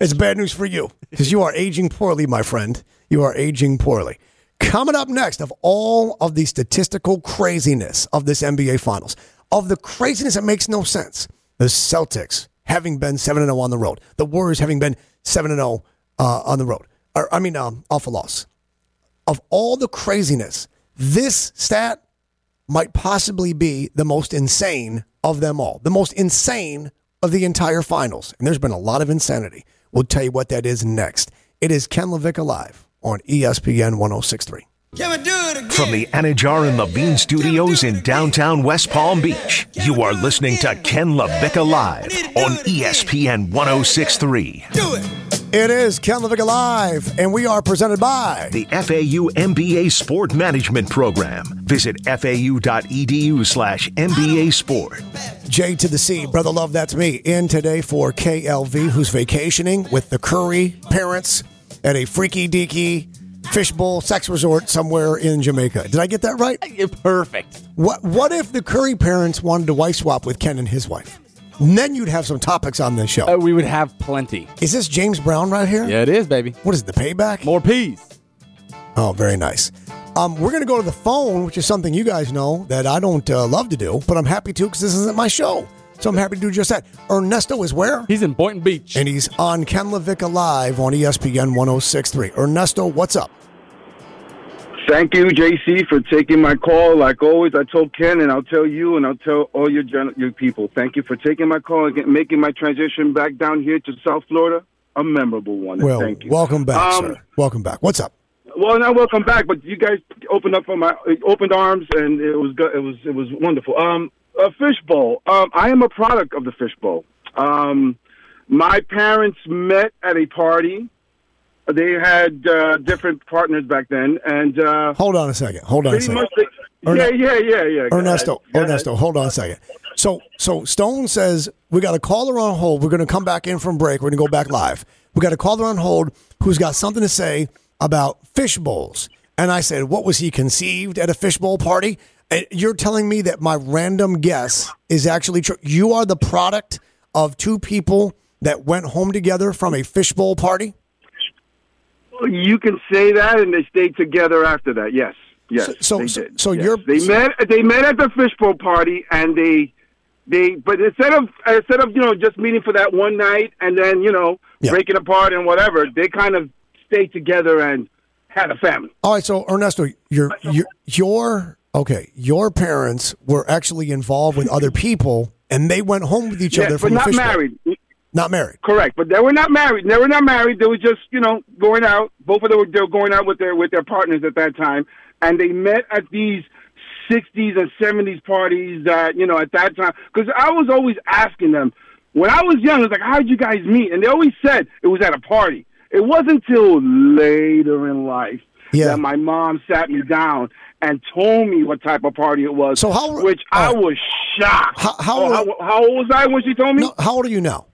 it's bad news for you because you are aging poorly, my friend. You are aging poorly. Coming up next, of all of the statistical craziness of this NBA Finals, of the craziness that makes no sense, the Celtics having been 7 0 on the road, the Warriors having been 7 0 uh, on the road, or I mean, um, off a loss. Of all the craziness, this stat might possibly be the most insane of them all, the most insane of the entire finals. And there's been a lot of insanity. We'll tell you what that is next. It is Ken Levick Live on ESPN 1063. Can we do it again? From the Anidjar and Levine studios in downtown West Palm Beach, you are listening to Ken LaVicka Live on ESPN 1063. do it. It is Ken Levick Live, and we are presented by The FAU MBA Sport Management Program. Visit fau.edu slash MBA Sport. J to the C. Brother Love, that's me. In today for KLV, who's vacationing with the Curry parents at a freaky deaky fishbowl sex resort somewhere in Jamaica. Did I get that right? Perfect. What What if the Curry parents wanted to wife swap with Ken and his wife? And then you'd have some topics on this show. Uh, we would have plenty. Is this James Brown right here? Yeah, it is, baby. What is it, the payback? More peas. Oh, very nice. Um, we're going to go to the phone, which is something you guys know that I don't uh, love to do, but I'm happy to because this isn't my show. So I'm happy to do just that. Ernesto is where? He's in Boynton Beach. And he's on Ken Levick Live on ESPN 1063. Ernesto, what's up? Thank you, JC, for taking my call. Like always, I told Ken, and I'll tell you, and I'll tell all your gen- your people. Thank you for taking my call and get- making my transition back down here to South Florida a memorable one. Well, thank you. welcome back, Um, sir. Welcome back. What's up? Well, now welcome back. But you guys opened up for my opened arms, and it was good. It was it was wonderful. Um, a fishbowl. Um, I am a product of the fishbowl. Um, my parents met at a party. They had uh, different partners back then, and uh, Hold on a second. Hold on a second. They, Erne- yeah, yeah, yeah, yeah. Ernesto, ahead. Ernesto, hold on a second. So, so Stone says we got a caller on hold. We're going to come back in from break. We're going to go back live. We got a caller on hold who's got something to say about fish bowls. And I said, what was he conceived at a fishbowl party? And you're telling me that my random guess is actually true. You are the product of two people that went home together from a fishbowl party. You can say that, and they stayed together after that. Yes, yes. So- so- they so- Yes. you're- they met. They met at the fishbowl party, and they, they. But instead of instead of you know just meeting for that one night and then you know Yeah. breaking apart and whatever, they kind of stayed together and had a family. All right, so Ernesto, your your your okay, your parents were actually involved with other people, and they went home with each Yes, other but not married. Not married. Correct, but they were not married. They were not married. They were just, you know, going out. Both of them were, they were going out with their with their partners at that time, and they met at these '60s and '70s parties. That you know, at that time, because I was always asking them when I was young. I was like, "How'd you guys meet?" And they always said it was at a party. It wasn't until later in life Yeah. that my mom sat me down and told me what type of party it was. So how- which I was shocked. How- how Oh, old- how, how old was I when she told me? No, how old are you now?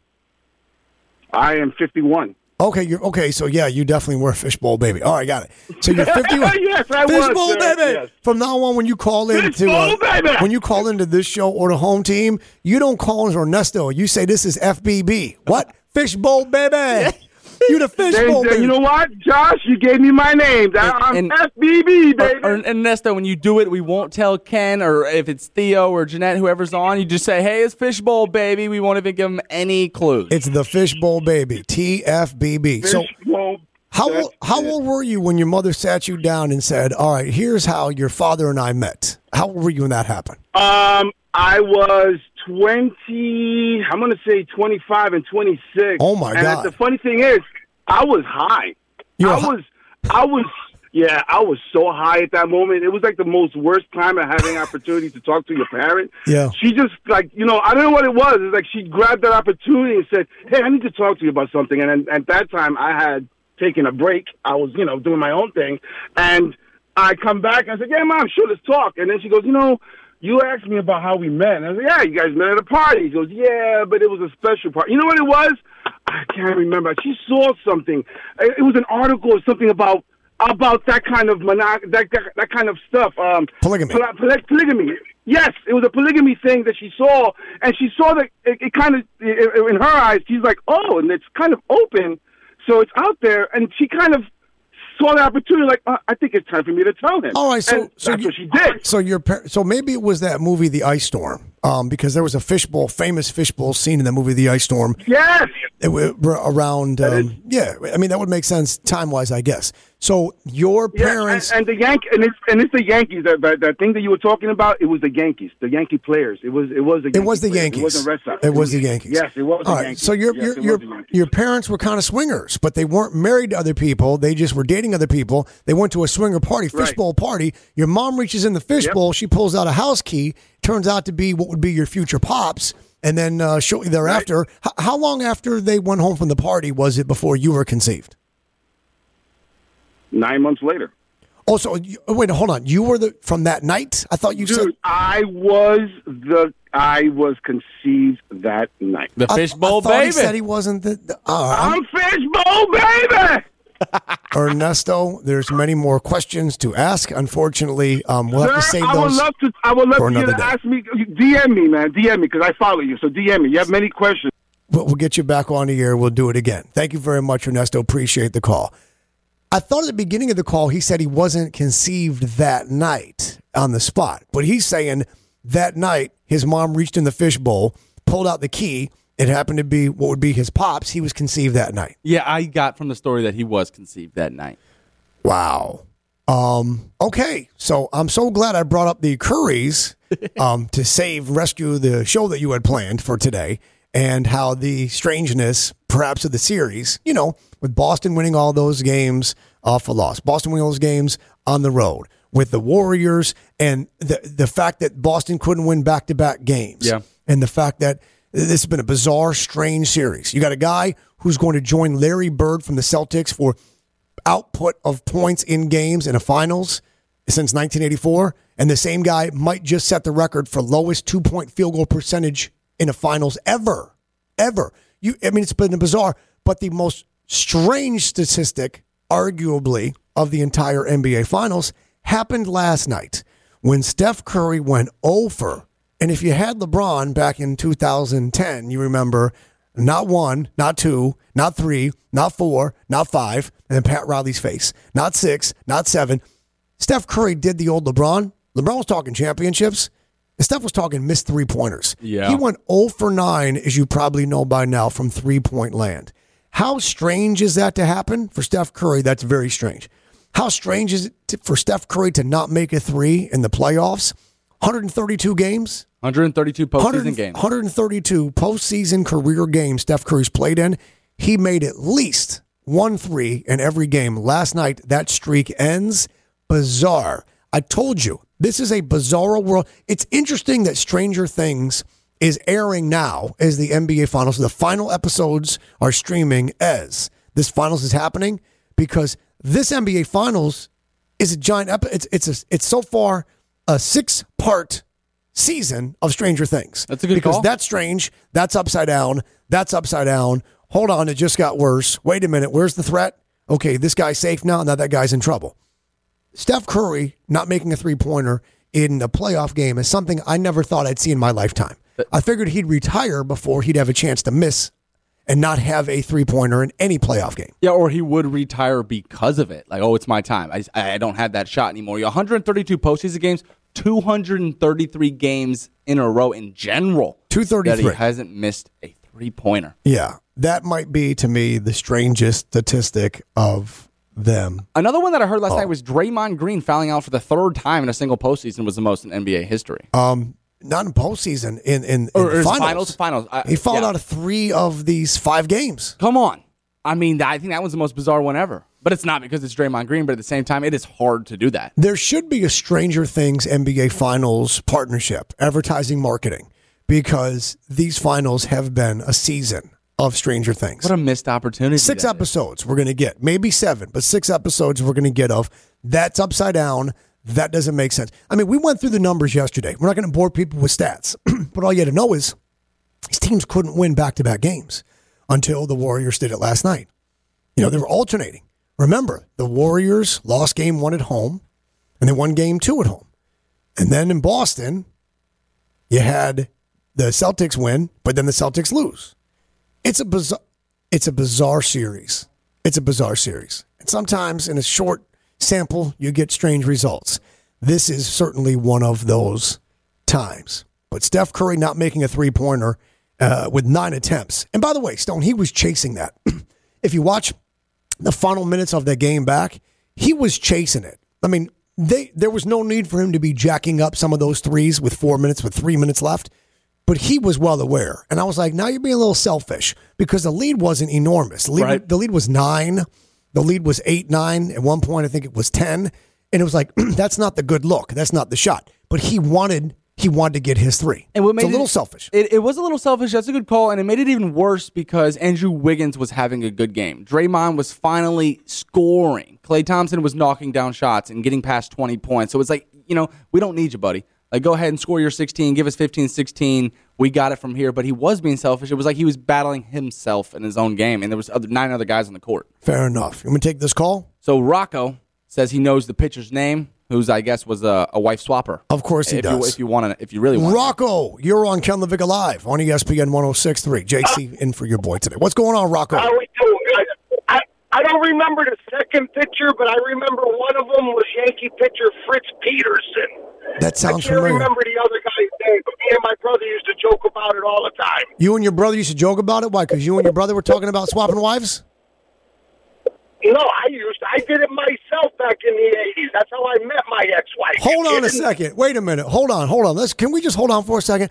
I am 51. Okay, you're okay. So yeah, you definitely were a fishbowl baby. All right, got it. So you're *laughs* 51. Yes, I was, fishbowl sir. baby. Yes. From now on, when you call in to Fishbowl uh, baby. when you call into this show or the home team, you don't call Ernesto. You say this is FBB. What fishbowl baby? *laughs* You the fishbowl then baby. you know what, Josh? You gave me my name. That, I'm And- FBB, baby. Or, or Ernesto, when you do it, we won't tell Ken, or if it's Theo or Jeanette, whoever's on, you just say, "Hey, it's Fishbowl, baby." We won't even give them any clues. It's the fishbowl baby. TFBB. So Fishbowl. How old, how old were you when your mother sat you down and said, "All right, here's how your father and I met"? How old were you when that happened? Um, I was 20, I'm going to say 25 and 26. Oh, my and God. the funny thing is, I was high. You I was, I was, yeah, I was so high at that moment. It was like the most worst time of having opportunity to talk to your parent. Yeah. She just like, you know, I don't know what it was. It's like she grabbed that opportunity and said, "Hey, I need to talk to you about something." And, and at that time, I had taken a break. I was, you know, doing my own thing, and I come back. And I said, "Yeah, mom, sure, let's talk." And then she goes, "You know." You asked me about how we met. And I said, yeah, you guys met at a party. She goes, yeah, but it was a special party. You know what it was? I can't remember. She saw something. It it was an article or something about about that kind of monog- that, that that kind of stuff. Um, Polygamy. poly- poly- polygamy. Yes, it was a polygamy thing that she saw, and she saw that it, it kind of in her eyes. She's like, oh, and it's kind of open, so it's out there, and she kind of saw the opportunity. Like, uh, I think it's time for me to tell him. All right, so And so you, she did. So your par- so maybe it was that movie, The Ice Storm, um, because there was a fishbowl, famous fishbowl scene in the movie, The Ice Storm. Yes. It, around, um, yeah. I mean, that would make sense time wise, I guess. So your Yeah, parents, and, and the Yank and it's and it's the Yankees that, that that thing that you were talking about. It was the Yankees, the Yankee players. It was it was the it was the players. Yankees. It wasn't Red Sox. It was the Yankees. Yes, it was All the right, Yankees. So your Yes, your your your parents were kind of swingers, but they weren't married to other people. They just were dating other people. They went to a swinger party, Right. fishbowl party. Your mom reaches in the fishbowl. She pulls out a house key. Turns out to be what would be your future pops. And then uh, shortly thereafter, h- how long after they went home from the party was it before you were conceived? Nine months later. Oh, so you, wait, hold on. You were the from that night? I thought you said. I was the I was conceived that night. The I- fishbowl I thought baby. He said he wasn't the. the uh, I'm- I'm fishbowl baby. *laughs* Ernesto, there's many more questions to ask. Unfortunately, um, we'll have to Sir, save I would love to. I would love for for you another to day. ask me. DM me, man. DM me because I follow you. So DM me. You have many questions. We'll, we'll get you back on the air. We'll do it again. Thank you very much, Ernesto. Appreciate the call. I thought at the beginning of the call he said he wasn't conceived that night on the spot, but he's saying that night his mom reached in the fishbowl, pulled out the key. It happened to be what would be his pops. He was conceived that night. yeah, I got from the story that he was conceived that night. Wow. Um, okay, so I'm so glad I brought up the Curries *laughs* um, to save, rescue the show that you had planned for today, and how the strangeness, perhaps, of the series, you know, with Boston winning all those games off a loss, Boston winning all those games on the road, with the Warriors, and the the fact that Boston couldn't win back to back games, Yeah. and the fact that this has been a bizarre, strange series. You got a guy who's going to join Larry Bird from the Celtics for output of points in games in a finals since 1984, and the same guy might just set the record for lowest two point field goal percentage in a finals ever, ever. You, I mean, it's been bizarre, but the most strange statistic, arguably, of the entire NBA Finals happened last night when Steph Curry went over. And if you had LeBron back in 2010, you remember not one, not two, not three, not four, not five, and then Pat Riley's face, not six, not seven. Steph Curry did the old LeBron. LeBron was talking championships. Steph was talking missed three pointers. Yeah. He went 0 for 9, as you probably know by now, from three point land. How strange is that to happen? For Steph Curry, that's very strange. How strange is it to, for Steph Curry to not make a three in the playoffs? 132 games? 132 postseason 100 games. 132 postseason career games Steph Curry's played in. He made at least one three in every game. Last night, that streak ends. Bizarre. I told you, this is a bizarre world. It's interesting that Stranger Things is airing now as the NBA Finals. The final episodes are streaming as this finals is happening because this NBA Finals is a giant. Epi- it's it's a, it's so far a six part season of Stranger Things. That's a good because call. that's strange. That's upside down. That's upside down. Hold on, it just got worse. Wait a minute. Where's the threat? Okay, this guy's safe now. Now that guy's in trouble. Steph Curry not making a three pointer in a playoff game is something I never thought I'd see in my lifetime. I figured he'd retire before he'd have a chance to miss and not have a three pointer in any playoff game. Yeah, or he would retire because of it. Like, oh, it's my time. I, I don't have that shot anymore. 132 postseason games, 233 games in a row in general. 233. That he hasn't missed a three pointer. Yeah, that might be to me the strangest statistic of them. Another one that I heard last Oh. night was Draymond Green fouling out for the third time in a single postseason was the most in NBA history. Um, not in postseason, in in, in Or- or finals. finals, finals. I- he fouled yeah. out of three of these five games. Come on. I mean, I think that was the most bizarre one ever. But it's not because it's Draymond Green, but at the same time, it is hard to do that. There should be a Stranger Things NBA Finals partnership, advertising marketing, because these finals have been a season of Stranger Things. What a missed opportunity. six that is. episodes we're going to get, maybe seven, but six episodes we're going to get of that's upside down. That doesn't make sense. I mean, we went through the numbers yesterday. We're not going to bore people with stats, *clears throat* but all you had to know is these teams couldn't win back to back games until the Warriors did it last night. You know, they were alternating. Remember, the Warriors lost game one at home and they won game two at home. And then in Boston, you had the Celtics win, but then the Celtics lose. It's a bizarre it's a bizarre series. It's a bizarre series. And sometimes in a short sample you get strange results. This is certainly one of those times. But Steph Curry not making a three-pointer uh, with nine attempts. And by the way, Stone, he was chasing that. *clears throat* if you watch the final minutes of that game back, he was chasing it. I mean, they there was no need for him to be jacking up some of those threes with four minutes, with three minutes left. But he was well aware, and I was like, "Now you're being a little selfish because the lead wasn't enormous. The lead, Right. the lead was nine, the lead was eight, nine. At one point, I think it was ten, and it was like, *clears throat* that's not the good look. That's not the shot. But he wanted he wanted to get his three. And what it's made a little it, selfish. It, it was a little selfish. That's a good call, and it made it even worse because Andrew Wiggins was having a good game. Draymond was finally scoring. Klay Thompson was knocking down shots and getting past 20 points. So it's like, you know, we don't need you, buddy. Like, go ahead and score your 16, give us 15, 16. We got it from here. But he was being selfish. It was like he was battling himself in his own game, and there was other, nine other guys on the court. Fair enough. You want me to take this call? So Rocco says he knows the pitcher's name, who's I guess was a, a wife swapper. Of course he if does. You, if you want to, if you really want. to. Rocco, you're on Ken LaVicka Live on ESPN 1063. JC uh, in for your boy today. What's going on, Rocco? How we doing, guys? I, I don't remember the second pitcher, but I remember one of them was Yankee pitcher Fritz Peterson. That sounds I sounds can't familiar. remember the other guy's name, but me and my brother used to joke about it all the time. You and your brother used to joke about it. Why? Because you and your brother were talking about swapping wives. No, I used to, I did it myself back in the eighties. That's how I met my ex-wife. Hold on a second. Wait a minute. Hold on. Hold on. Let's. Can we just hold on for a second?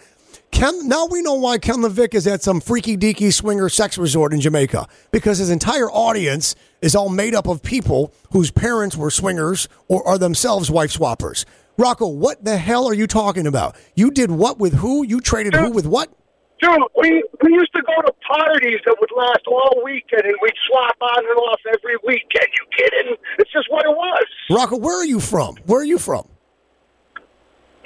Ken, now we know why Ken LaVicka is at some freaky deaky swinger sex resort in Jamaica because his entire audience is all made up of people whose parents were swingers or are themselves wife swappers. Rocco, what the hell are you talking about? You did what with who? You traded who with what? Dude, we we used to go to parties that would last all weekend, and we'd swap on and off every weekend. You kidding? It's just what it was. Rocco, where are you from? Where are you from?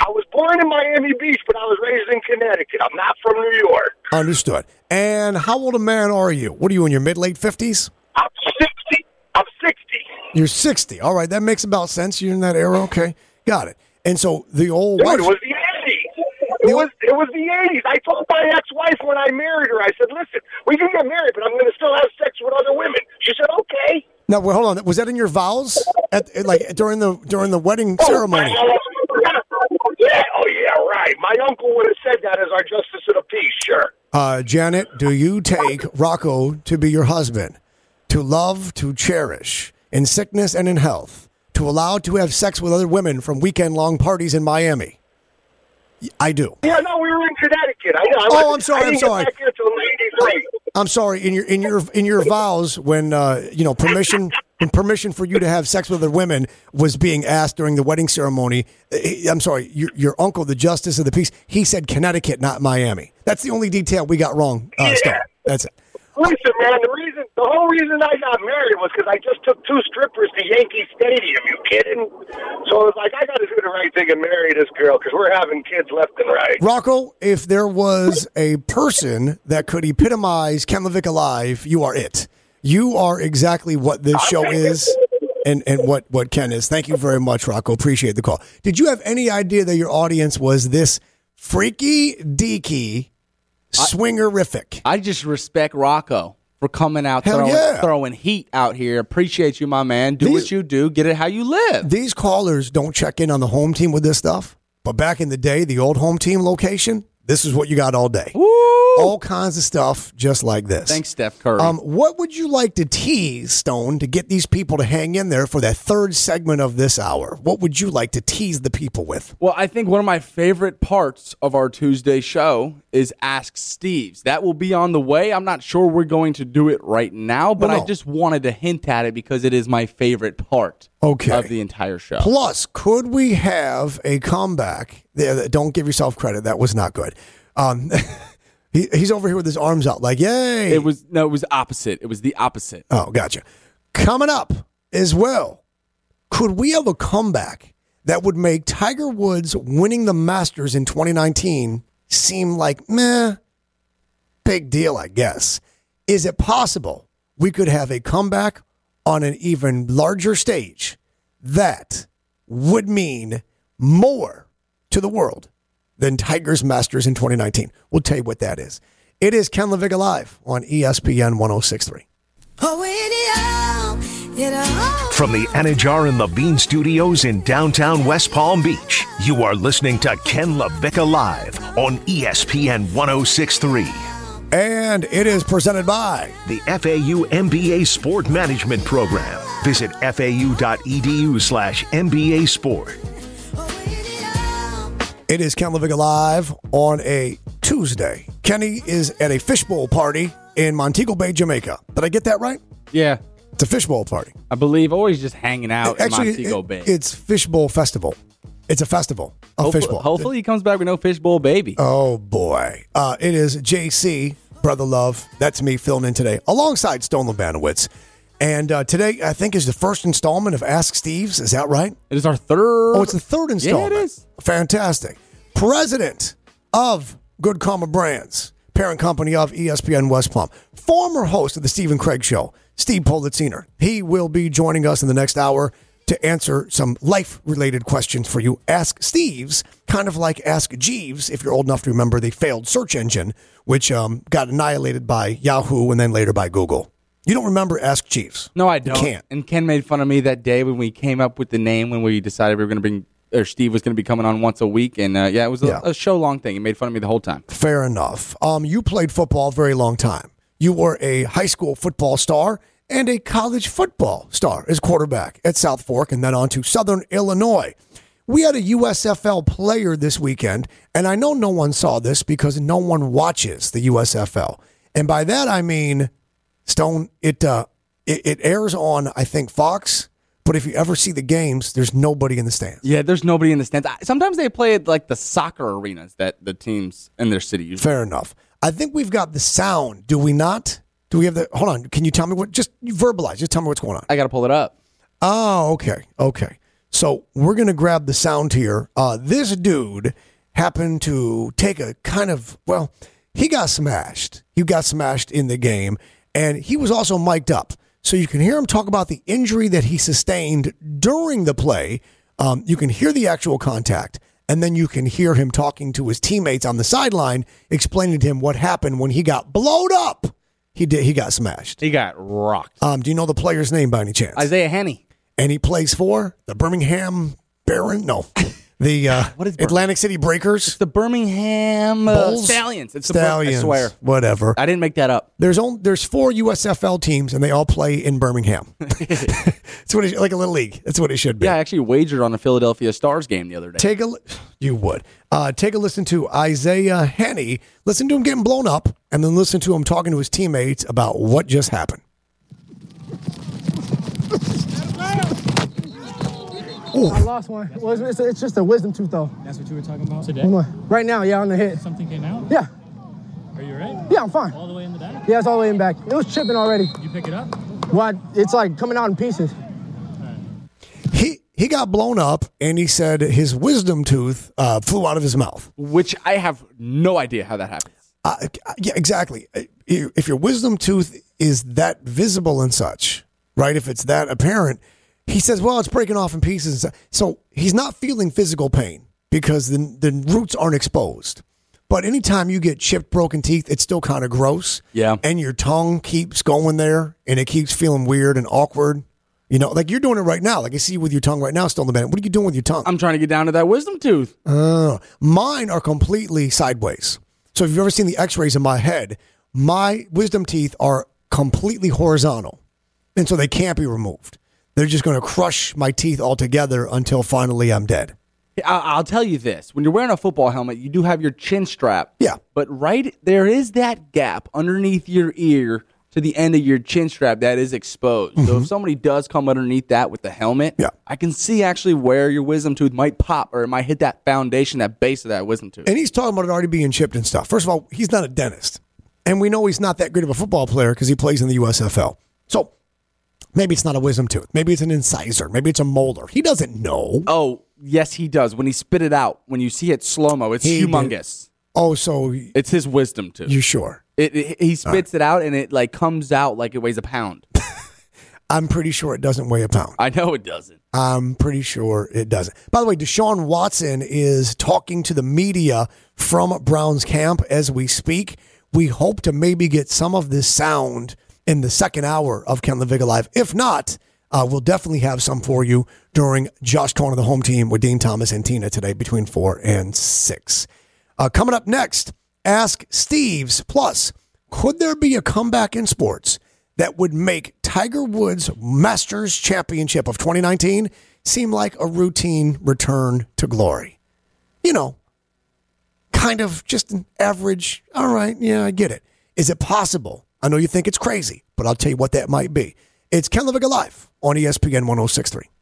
I was born in Miami Beach, but I was raised in Connecticut. I'm not from New York. Understood. And how old a man are you? What are you in your mid late fifties? I'm sixty. I'm sixty. You're sixty. All right, that makes about sense. You're in that era. Okay, got it. And so the old Dude, wife. it was the eighties. It was it was the eighties. I told my ex-wife when I married her, I said, "Listen, we can get married, but I'm going to still have sex with other women." She said, "Okay." Now, wait, hold on. Was that in your vows? At, at, like during the during the wedding oh, ceremony? Yeah. Oh yeah. Right. My uncle would have said that as our justice of the peace. Sure. Uh, Janet, do you take Rocco to be your husband, to love, to cherish, in sickness and in health, to allow to have sex with other women from weekend long parties in Miami? I do. Yeah. No, we were in Connecticut. I, I Oh, I'm sorry, I get sorry. back here till '83. I'm sorry. In your in your in your vows, when uh, you know permission when permission for you to have sex with other women was being asked during the wedding ceremony, eh, I'm sorry. Your your uncle, the justice of the peace, he said Connecticut, not Miami. That's the only detail we got wrong. Uh, Yeah. Stone. That's it. Listen, man, the reason, the whole reason I got married was because I just took two strippers to Yankee Stadium. You kidding? So it's like I got to do the right thing and marry this girl because we're having kids left and right. Rocco, if there was a person that could epitomize Ken LaVicka alive, you are it. You are exactly what this show is and, and what, what Ken is. Thank you very much, Rocco. Appreciate the call. Did you have any idea that your audience was this freaky deaky swingerific? I just respect Rocco for coming out Hell throwing, yeah. throwing heat out here. Appreciate you, my man. Do These- what you do. Get it how you live. These callers don't check in on the home team with this stuff, but back in the day, the old home team location, this is what you got all day. All kinds of stuff just like this. Thanks, Steph Curry. Um, what would you like to tease, Stone, to get these people to hang in there for that third segment of this hour? What would you like to tease the people with? Well, I think one of my favorite parts of our Tuesday show is Ask Steve's. That will be on the way. I'm not sure we're going to do it right now, but Well, no. I just wanted to hint at it because it is my favorite part Okay. of the entire show. Plus, could we have a comeback? Don't give yourself credit. That was not good. Um, *laughs* he, he's over here with his arms out, like, yay. It was no, it was opposite. It was the opposite. Oh, gotcha. Coming up as well, could we have a comeback that would make Tiger Woods winning the Masters in 2019 seem like meh? Big deal, I guess. Is it possible we could have a comeback on an even larger stage that would mean more to the world than Tiger's Masters in 2019? We'll tell you what that is. It is Ken LaVicka Live on ESPN 1063. From the Anidjar and Levine Studios in downtown West Palm Beach, you are listening to Ken LaVicka Live on ESPN 1063. And it is presented by The FAU MBA Sport Management Program. Visit fau.edu slash MBA Sport. It is Ken LaVicka Live on a Tuesday. Kenny is at a fishbowl party in Montego Bay, Jamaica. Did I get that right? Yeah, It's a fishbowl party. I believe always just hanging out Actually, in Montego it- Bay. it's Fishbowl Festival. It's a festival A fishbowl. hopefully he comes back with no fishbowl baby. Oh boy. Uh, it is JC, Brother Love. That's me filling in today alongside Stone Labanowitz. And uh, today, I think, is the first installment of Ask Steve's. Is that right? It is our third. Oh, it's the third installment. Yeah, it is. Fantastic. President of Good Karma Brands, parent company of ESPN West Palm, former host of the Stephen Craig Show, Steve Politziner. He will be joining us in the next hour to answer some life related questions for you. Ask Steve's, kind of like Ask Jeeves, if you're old enough to remember the failed search engine, which um, got annihilated by Yahoo and then later by Google. You don't remember Ask Jeeves? No, I don't. can't. And Ken made fun of me that day when we came up with the name when we decided we were going to bring, or Steve was going to be coming on once a week. And uh, yeah, it was a, Yeah. a show long thing. He made fun of me the whole time. Fair enough. Um, you played football a very long time. You were a high school football star and a college football star as quarterback at South Fork and then on to Southern Illinois. We had a USFL player this weekend, and I know no one saw this because no one watches the USFL. And by that I mean, Stone, it uh, it, it airs on I think Fox, but if you ever see the games, there's nobody in the stands. Yeah, there's nobody in the stands. Sometimes they play at like the soccer arenas that the teams in their city use. Fair enough. I think we've got the sound, do we not? Do we have the? Hold on. Can you tell me what? Just verbalize. Just tell me what's going on. I got to pull it up. Oh, okay, okay. So we're gonna grab the sound here. Uh, this dude happened to take a kind of well, he got smashed. He got smashed in the game, and he was also mic'd up, so you can hear him talk about the injury that he sustained during the play. Um, you can hear the actual contact, and then you can hear him talking to his teammates on the sideline, explaining to him what happened when he got blowed up. He did. He got smashed. He got rocked. Um, do you know the player's name by any chance? Isaiah Henney. and he plays for the Birmingham Baron. No, *laughs* the uh, *sighs* What is Atlantic City Breakers. It's The Birmingham uh, Bulls? Stallions. It's the Bir- Stallions. I swear. whatever. I didn't make that up. There's only there's four USFL teams, and they all play in Birmingham. *laughs* It's what it, like a little league. That's what it should be. Yeah, I actually wagered on a Philadelphia Stars game the other day. Take a li- you would uh, take a listen to Isaiah Henney. Listen to him getting blown up, and then listen to him talking to his teammates about what just happened. I lost one. Well, it's, it's, it's just a wisdom tooth, though. That's what you were talking about today? Come on. Right now, yeah, on the hit. Something came out? Yeah, Are you right? yeah, I'm fine. All the way in the back? Yeah, it's all the way in back. It was chipping already. You pick it up? What? It's like coming out in pieces. He he got blown up, and he said his wisdom tooth uh, flew out of his mouth. which I have no idea how that happens. Uh, yeah, exactly. Uh, If your wisdom tooth is that visible and such, right? If it's that apparent, he says, "Well, it's breaking off in pieces." So he's not feeling physical pain because the the roots aren't exposed. But anytime you get chipped, broken teeth, it's still kind of gross. Yeah. and your tongue keeps going there, and it keeps feeling weird and awkward. You know, like you're doing it right now. Like I see you with your tongue right now, still in the band. What are you doing with your tongue? I'm trying to get down to that wisdom tooth. Uh, mine are completely sideways. So if you've ever seen the x-rays in my head, my wisdom teeth are completely horizontal. And so they can't be removed. They're just going to crush my teeth altogether until finally I'm dead. I- I'll tell you this: when you're wearing a football helmet, you do have your chin strap. Yeah. But right there is that gap underneath your ear to the end of your chin strap that is exposed. So if somebody does come underneath that with the helmet, Mm-hmm. Yeah. I can see actually where your wisdom tooth might pop or it might hit that foundation, that base of that wisdom tooth. And he's talking about it already being chipped and stuff. First of all, he's not a dentist. And we know he's not that good of a football player because he plays in the USFL. So maybe it's not a wisdom tooth. Maybe it's an incisor. Maybe it's a molar. He doesn't know. oh, yes, he does. When he spit it out, when you see it slow mo, it's He did. humongous. Oh, so It's his wisdom tooth. you sure? It, it- he spits it out and it like comes out like it weighs a pound. *laughs* I'm pretty sure it doesn't weigh a pound. I know it doesn't. I'm pretty sure it doesn't. By the way, Deshaun Watson is talking to the media from Brown's camp as we speak. We hope to maybe get some of this sound in the second hour of Ken LaVicka Live. If not, uh, we'll definitely have some for you during Josh Corner, the home team with Dean Thomas and Tina today between four and six. Uh, coming up next, ask Steve's. Plus, could there be a comeback in sports that would make Tiger Woods Masters Championship of 2019 seem like a routine return to glory? You know, kind of just an average, all right, yeah, I get it. Is it possible? I know you think it's crazy, but I'll tell you what that might be. It's Ken LaVicka Live on ESPN 1063.